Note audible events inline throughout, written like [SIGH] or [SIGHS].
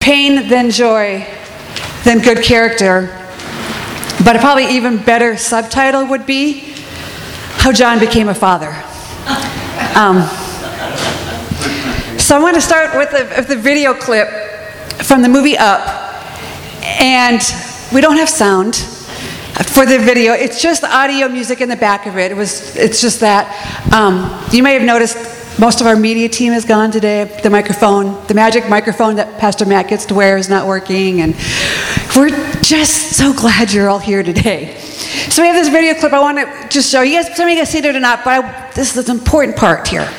pain than joy than good character. But a probably even better subtitle would be How John Became a Father. Um, so I want to start with the, with the video clip from the movie Up. And we don't have sound for the video. It's just audio music in the back of it. It was. It's just that. Um, you may have noticed most of our media team is gone today. The microphone, the magic microphone that Pastor Matt gets to wear, is not working, and we're just so glad you're all here today. So we have this video clip. I want to just show you guys. Some of you guys see it or not, but I, this is an important part here.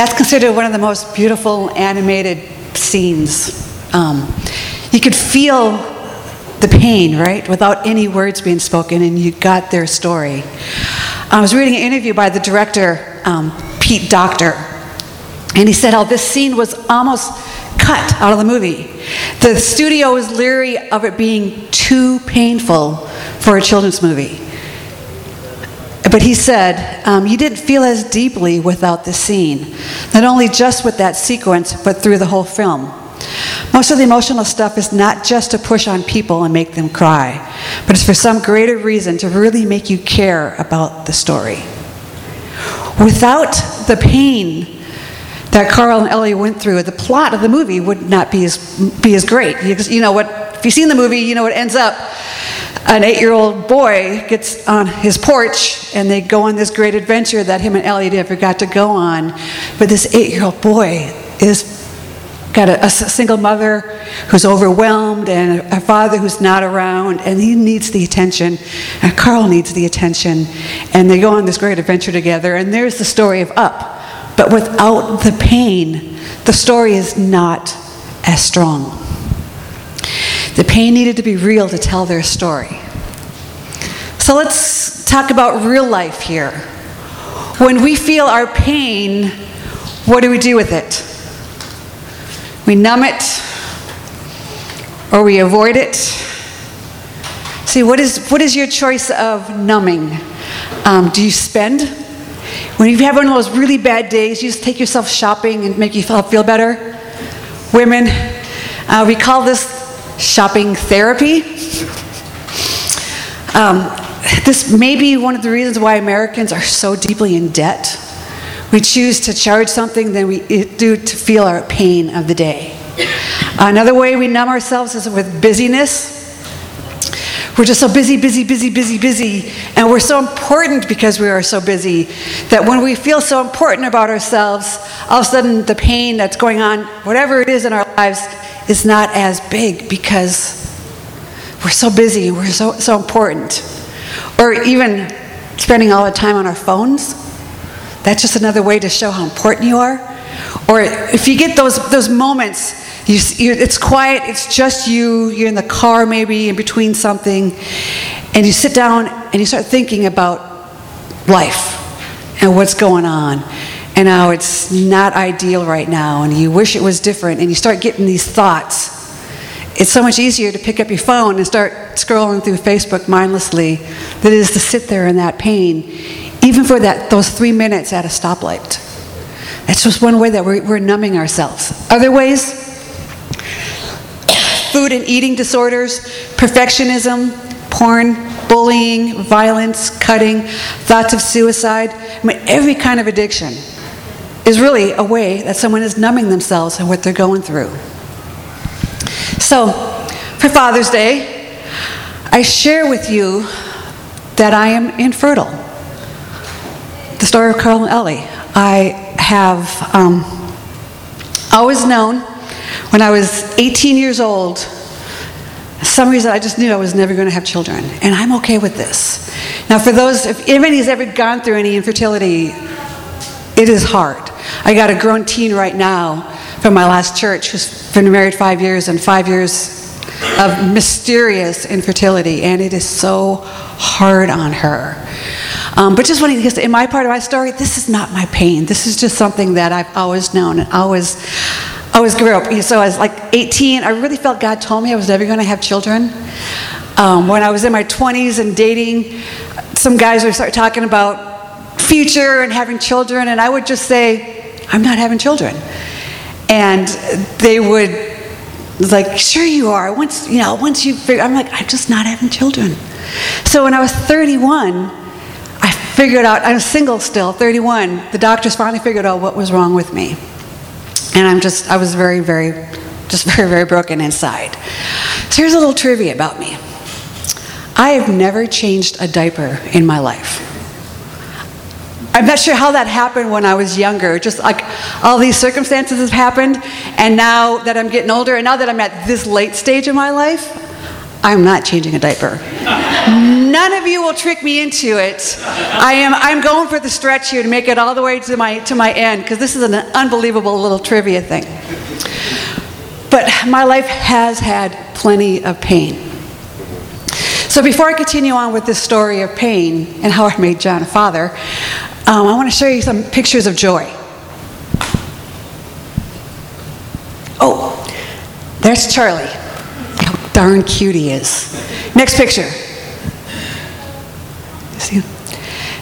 That's considered one of the most beautiful animated scenes. Um, you could feel the pain, right, without any words being spoken, and you got their story. I was reading an interview by the director, um, Pete Docter, and he said how this scene was almost cut out of the movie. The studio was leery of it being too painful for a children's movie. But he said, um, You didn't feel as deeply without the scene, not only just with that sequence, but through the whole film. Most of the emotional stuff is not just to push on people and make them cry, but it's for some greater reason to really make you care about the story. Without the pain that Carl and Ellie went through, the plot of the movie would not be as, be as great. You, you know what, if you've seen the movie, you know what ends up. An eight year old boy gets on his porch and they go on this great adventure that him and Ellie never got to go on. But this eight year old boy is got a, a, single mother who's overwhelmed and a father who's not around and he needs the attention and carl needs the attention and they go on this great adventure together and there's the story of up but without the pain, the story is not as strong. The pain needed to be real to tell their story. So let's talk about real life here. When we feel our pain, what do we do with it? We numb it or we avoid it. See, what is, what is your choice of numbing? Um, do you spend when you have one of those really bad days, you just take yourself shopping and make yourself feel better. Women, uh, we call this shopping therapy. Um, this may be one of the reasons why Americans are so deeply in debt. We choose to charge something than we do to feel our pain of the day. Another way we numb ourselves is with busyness. We're just so busy, busy, busy, busy, busy. And we're so important because we are so busy that when we feel so important about ourselves, all of a sudden the pain that's going on, whatever it is in our lives, is not as big because we're so busy, we're so, so important. Or even spending all the time on our phones. That's just another way to show how important you are. Or if you get those, those moments you, it's quiet, it's just you, you're in the car maybe in between something, and you sit down and you start thinking about life and what's going on and how it's not ideal right now and you wish it was different and you start getting these thoughts. It's so much easier to pick up your phone and start scrolling through Facebook mindlessly than it is to sit there in that pain, even for that, those three minutes at a stoplight. That's just one way that we're, we're numbing ourselves. Other ways, food and eating disorders, perfectionism, porn, bullying, violence, cutting, thoughts of suicide. I mean, every kind of addiction is really a way that someone is numbing themselves and what they're going through. So, for Father's Day, I share with you that I am infertile. The story of Carl and Ellie. I have um, always known when I was 18 years old, some reason I just knew I was never going to have children, and I'm okay with this. Now, for those, if anybody's ever gone through any infertility, it is hard. I got a grown teen right now from my last church who's been married five years and five years of mysterious infertility, and it is so hard on her. Um, but just wanting because in my part of my story, this is not my pain. This is just something that I've always known and always always grew up. So I was like 18. I really felt God told me I was never going to have children. Um, when I was in my 20s and dating, some guys would start talking about future and having children, and I would just say, I'm not having children. And they would like, sure you are. Once you know, once you figure, I'm like, I'm just not having children. So when I was 31, I figured out. I'm single still, 31. The doctors finally figured out what was wrong with me. And I'm just, I was very, very, just [LAUGHS] very, very broken inside. So here's a little trivia about me I have never changed a diaper in my life. I'm not sure how that happened when I was younger. Just like all these circumstances have happened, and now that I'm getting older, and now that I'm at this late stage in my life, I'm not changing a diaper. None of you will trick me into it. I am I'm going for the stretch here to make it all the way to my to my end because this is an unbelievable little trivia thing. But my life has had plenty of pain. So before I continue on with this story of pain and how I made John a father, um, I want to show you some pictures of joy. Oh, there's Charlie. How darn cute he is. Next picture. See?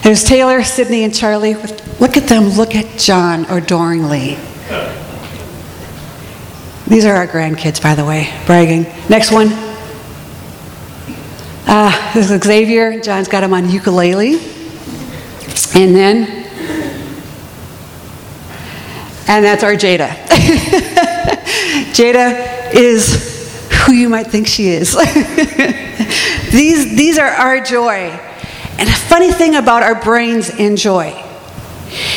There's Taylor, Sydney, and Charlie. Look at them. Look at John adoringly. These are our grandkids, by the way, bragging. Next one. Uh, this is Xavier. John's got him on ukulele. And then, and that's our Jada. [LAUGHS] Jada is who you might think she is. [LAUGHS] these, these are our joy. And a funny thing about our brains and joy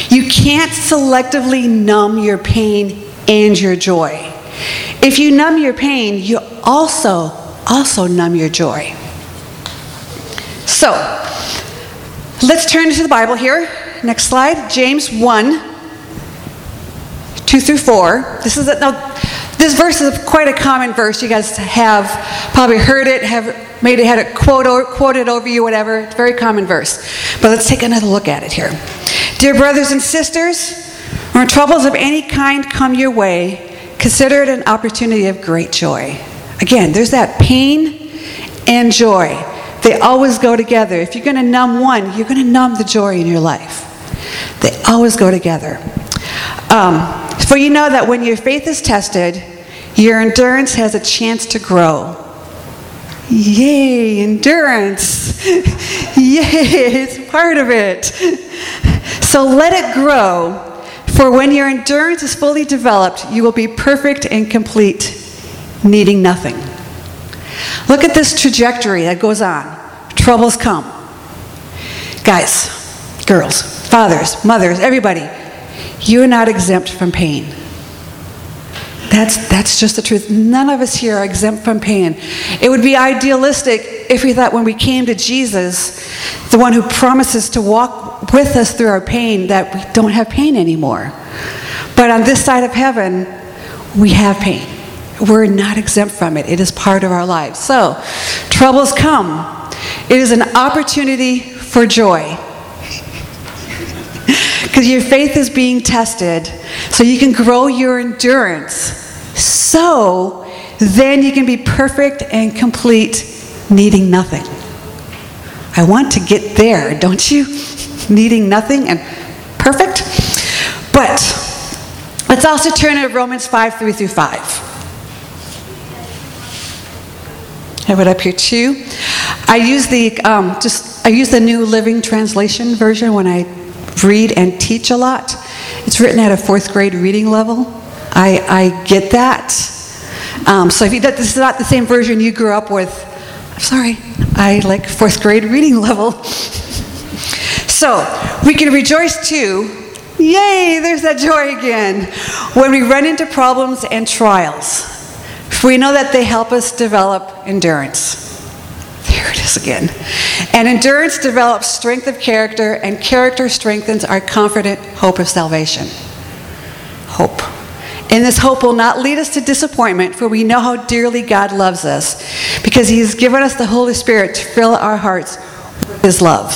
you can't selectively numb your pain and your joy. If you numb your pain, you also also numb your joy. So, let's turn to the Bible here. Next slide. James 1 2 through 4. This is a, now, this verse is quite a common verse. You guys have probably heard it, have maybe had it quote, quoted over you, whatever. It's a very common verse. But let's take another look at it here. Dear brothers and sisters, when troubles of any kind come your way, consider it an opportunity of great joy. Again, there's that pain and joy. They always go together. If you're going to numb one, you're going to numb the joy in your life. They always go together. Um, for you know that when your faith is tested, your endurance has a chance to grow. Yay, endurance. [LAUGHS] Yay, it's part of it. So let it grow. For when your endurance is fully developed, you will be perfect and complete, needing nothing. Look at this trajectory that goes on. Troubles come. Guys, girls, fathers, mothers, everybody, you're not exempt from pain. That's, that's just the truth. None of us here are exempt from pain. It would be idealistic if we thought when we came to Jesus, the one who promises to walk with us through our pain, that we don't have pain anymore. But on this side of heaven, we have pain. We're not exempt from it. It is part of our lives. So, troubles come. It is an opportunity for joy. [LAUGHS] Because your faith is being tested, so you can grow your endurance. So then you can be perfect and complete, needing nothing. I want to get there, don't you? [LAUGHS] Needing nothing and perfect? But let's also turn to Romans 5 3 through 5. Have it up here too. I use the um, just I use the New Living Translation version when I read and teach a lot. It's written at a fourth grade reading level. I, I get that. Um, so if you, this is not the same version you grew up with, I'm sorry. I like fourth grade reading level. [LAUGHS] so we can rejoice too. Yay! There's that joy again. When we run into problems and trials. We know that they help us develop endurance. There it is again. And endurance develops strength of character, and character strengthens our confident hope of salvation. Hope. And this hope will not lead us to disappointment, for we know how dearly God loves us, because He has given us the Holy Spirit to fill our hearts with His love.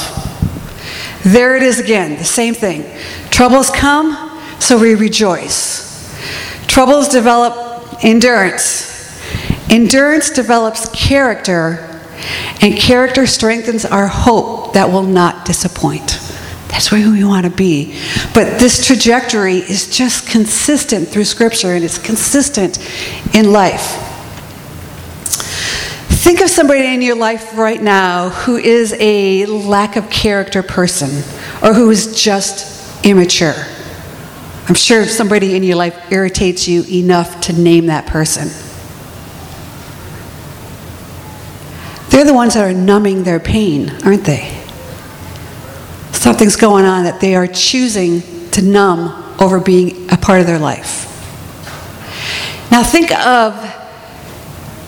There it is again, the same thing. Troubles come, so we rejoice. Troubles develop endurance, Endurance develops character, and character strengthens our hope that will not disappoint. That's where we want to be. But this trajectory is just consistent through Scripture and it's consistent in life. Think of somebody in your life right now who is a lack of character person or who is just immature. I'm sure somebody in your life irritates you enough to name that person. They're the ones that are numbing their pain, aren't they? Something's going on that they are choosing to numb over being a part of their life. Now think of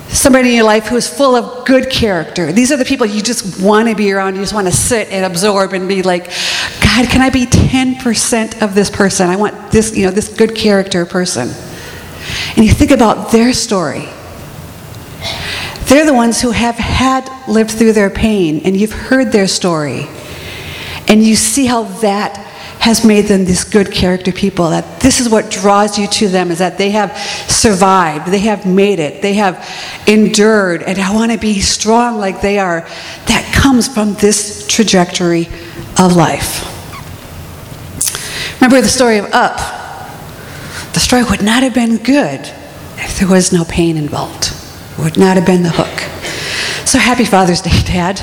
somebody in your life who is full of good character. These are the people you just want to be around. You just want to sit and absorb and be like, God, can I be 10% of this person? I want this, you know, this good character person. And you think about their story. They're the ones who have had lived through their pain, and you've heard their story. And you see how that has made them these good character people that this is what draws you to them is that they have survived they have made it they have endured and i want to be strong like they are. That comes from this trajectory of life. Remember the story of up? The story would not have been good if there was no pain involved. It would not have been the hook. So happy father's day dad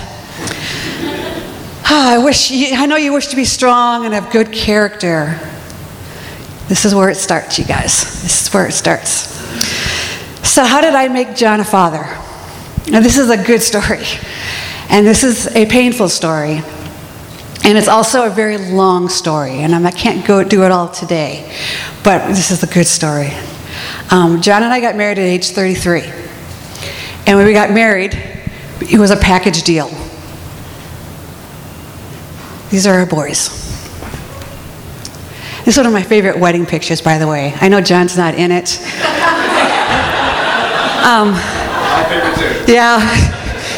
Oh, I wish you, I know you wish to be strong and have good character. This is where it starts, you guys. This is where it starts. So, how did I make John a father? Now, this is a good story, and this is a painful story, and it's also a very long story, and I can't go do it all today, but this is a good story. Um, John and I got married at age 33, and when we got married, it was a package deal. These are our boys. This is one of my favorite wedding pictures, by the way. I know John's not in it. [LAUGHS] um, yeah,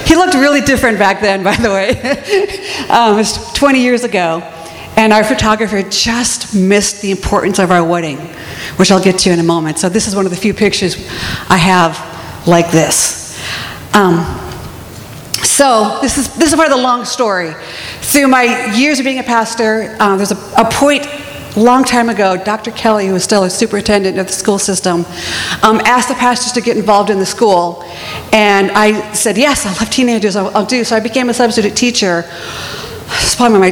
he looked really different back then, by the way. [LAUGHS] um, it was 20 years ago, and our photographer just missed the importance of our wedding, which I'll get to in a moment. So, this is one of the few pictures I have like this. Um, so, this is, this is part of the long story. Through my years of being a pastor, uh, there's a, a point long time ago, Dr. Kelly, who was still a superintendent of the school system, um, asked the pastors to get involved in the school. And I said, Yes, I love teenagers, I'll, I'll do. So I became a substitute teacher. It's probably my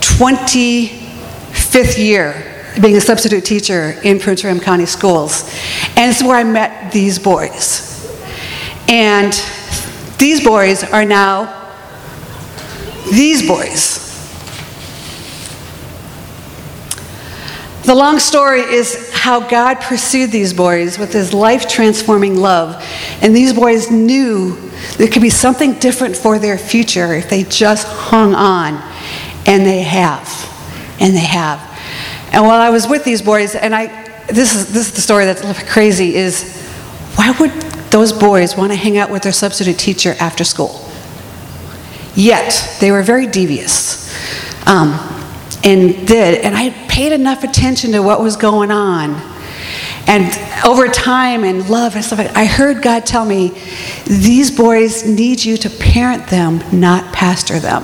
25th year being a substitute teacher in Prince William County schools. And it's where I met these boys. And these boys are now these boys. The long story is how God pursued these boys with his life transforming love. And these boys knew there could be something different for their future if they just hung on. And they have. And they have. And while I was with these boys, and I, this is, this is the story that's crazy, is why would those boys want to hang out with their substitute teacher after school. Yet, they were very devious um, and did. And I paid enough attention to what was going on. And over time and love and stuff, I heard God tell me, these boys need you to parent them, not pastor them.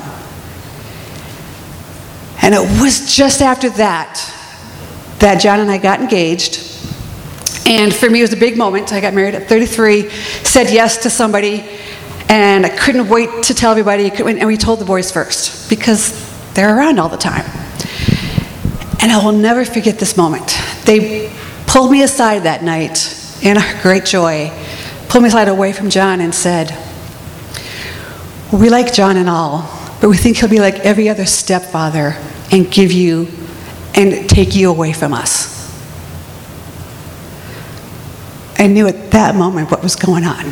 And it was just after that that John and I got engaged. And for me, it was a big moment. I got married at 33, said yes to somebody, and I couldn't wait to tell everybody. And we told the boys first because they're around all the time. And I will never forget this moment. They pulled me aside that night in our great joy, pulled me aside away from John and said, We like John and all, but we think he'll be like every other stepfather and give you and take you away from us. I knew at that moment what was going on.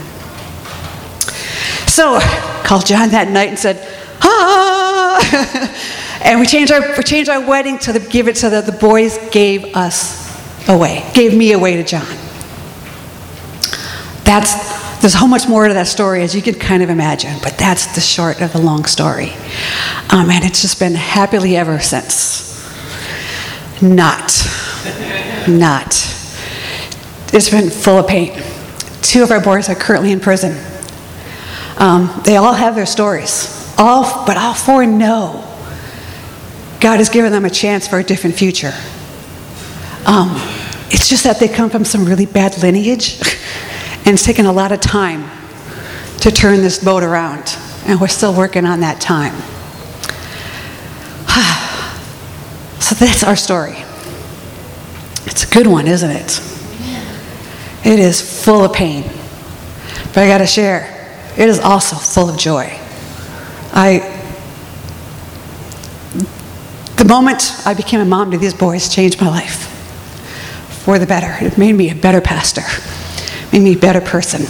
So I called John that night and said, ah! [LAUGHS] and we changed our, we changed our wedding to the, give it so that the boys gave us away, gave me away to John. That's, there's so much more to that story as you can kind of imagine, but that's the short of the long story. Um, and it's just been happily ever since. Not. Not. It's been full of pain. Two of our boys are currently in prison. Um, they all have their stories, all, but all four know God has given them a chance for a different future. Um, it's just that they come from some really bad lineage, [LAUGHS] and it's taken a lot of time to turn this boat around, and we're still working on that time. [SIGHS] so that's our story. It's a good one, isn't it? It is full of pain. But I got to share, it is also full of joy. I the moment I became a mom to these boys changed my life for the better. It made me a better pastor, made me a better person.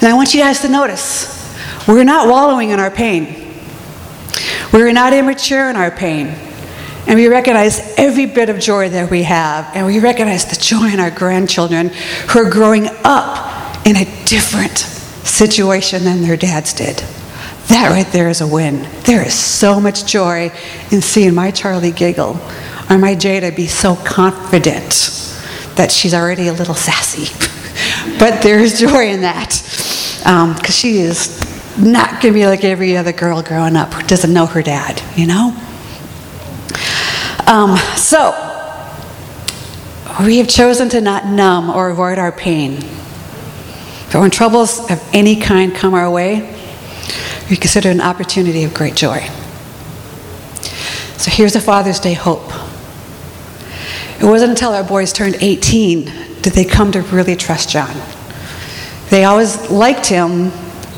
And I want you guys to notice we're not wallowing in our pain. We're not immature in our pain. And we recognize every bit of joy that we have. And we recognize the joy in our grandchildren who are growing up in a different situation than their dads did. That right there is a win. There is so much joy in seeing my Charlie giggle or my Jada be so confident that she's already a little sassy. [LAUGHS] but there's joy in that because um, she is not going to be like every other girl growing up who doesn't know her dad, you know? Um, so, we have chosen to not numb or avoid our pain. But when troubles of any kind come our way, we consider an opportunity of great joy. So here's a Father's Day hope. It wasn't until our boys turned 18 did they come to really trust John. They always liked him,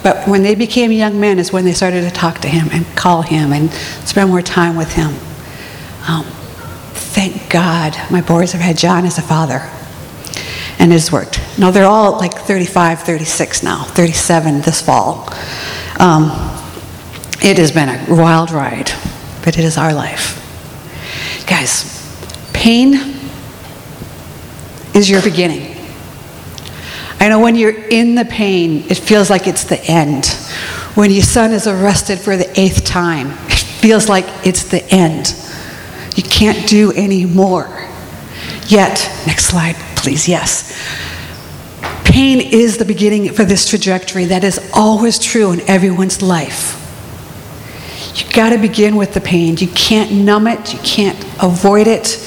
but when they became young men is when they started to talk to him and call him and spend more time with him. Um, thank God my boys have had John as a father. And it has worked. No, they're all like 35, 36 now, 37 this fall. Um, it has been a wild ride, but it is our life. Guys, pain is your beginning. I know when you're in the pain, it feels like it's the end. When your son is arrested for the eighth time, it feels like it's the end. You can't do any more. Yet, next slide, please, yes. Pain is the beginning for this trajectory. That is always true in everyone's life. You got to begin with the pain. You can't numb it, you can't avoid it,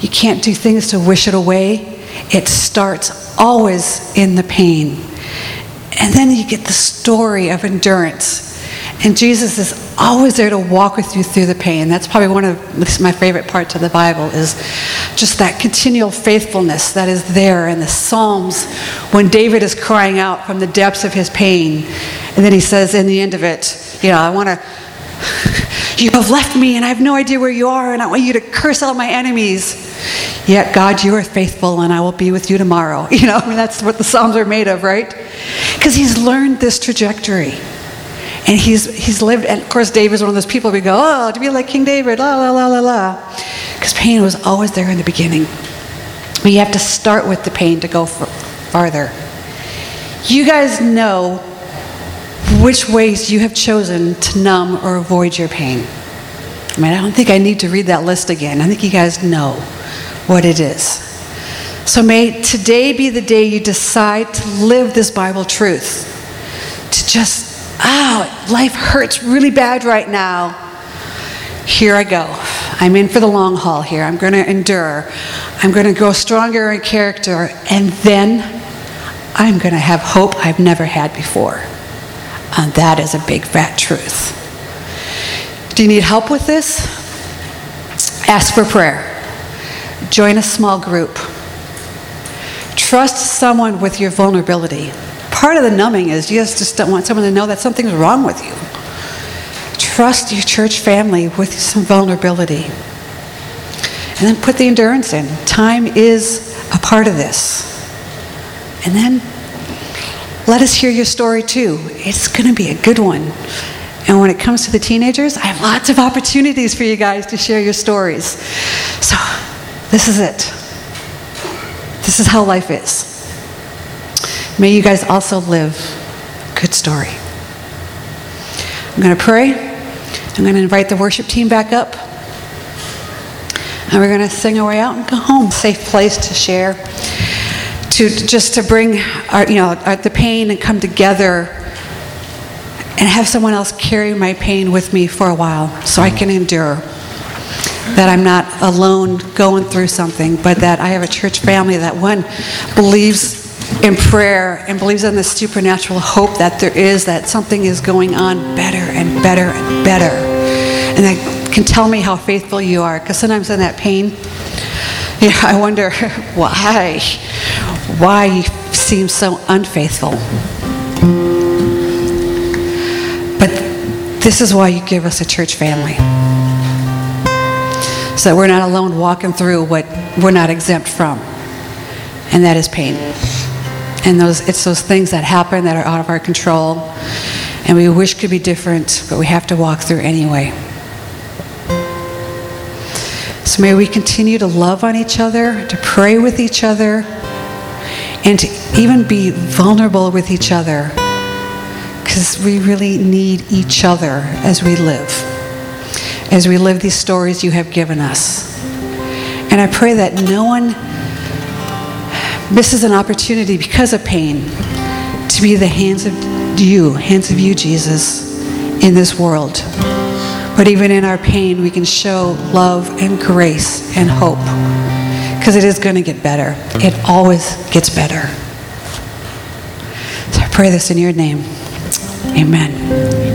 you can't do things to wish it away. It starts always in the pain. And then you get the story of endurance. And Jesus is always there to walk with you through the pain. That's probably one of my favorite parts of the Bible is just that continual faithfulness that is there in the Psalms when David is crying out from the depths of his pain. And then he says in the end of it, you know, I want to [LAUGHS] you have left me and I have no idea where you are and I want you to curse out my enemies. Yet, God, you are faithful and I will be with you tomorrow. [LAUGHS] You know, I mean, that's what the Psalms are made of, right? Because he's learned this trajectory. And he's, he's lived, and of course, David's one of those people we go, oh, to be like King David, la, la, la, la, la. Because pain was always there in the beginning. But you have to start with the pain to go farther. You guys know which ways you have chosen to numb or avoid your pain. I mean, I don't think I need to read that list again. I think you guys know what it is. So may today be the day you decide to live this Bible truth. To just, oh, life hurts really bad right now. Here I go. I'm in for the long haul here. I'm going to endure. I'm going to grow stronger in character. And then I'm going to have hope I've never had before. And that is a big fat truth. Do you need help with this? Ask for prayer. Join a small group. Trust someone with your vulnerability. Part of the numbing is you just don't want someone to know that something's wrong with you. Trust your church family with some vulnerability. And then put the endurance in. Time is a part of this. And then let us hear your story too. It's going to be a good one. And when it comes to the teenagers, I have lots of opportunities for you guys to share your stories. So this is it. This is how life is. May you guys also live good story. I'm going to pray. I'm going to invite the worship team back up. And we're going to sing our way out and go home. Safe place to share. To just to bring our, you know, our, the pain and come together and have someone else carry my pain with me for a while so I can endure that I'm not alone going through something, but that I have a church family that one believes in prayer and believes in the supernatural hope that there is, that something is going on better and better and better. And that can tell me how faithful you are. Because sometimes in that pain, [LAUGHS] yeah, I wonder [LAUGHS] why, why you seem so unfaithful. But this is why you give us a church family so that we're not alone walking through what we're not exempt from, and that is pain. And those, it's those things that happen that are out of our control, and we wish could be different, but we have to walk through anyway. So may we continue to love on each other, to pray with each other, and to even be vulnerable with each other, because we really need each other as we live, as we live these stories you have given us. And I pray that no one misses an opportunity because of pain to be the hands of you, hands of you, Jesus, in this world. But even in our pain, we can show love and grace and hope because it is going to get better. It always gets better. So I pray this in your name. Amen.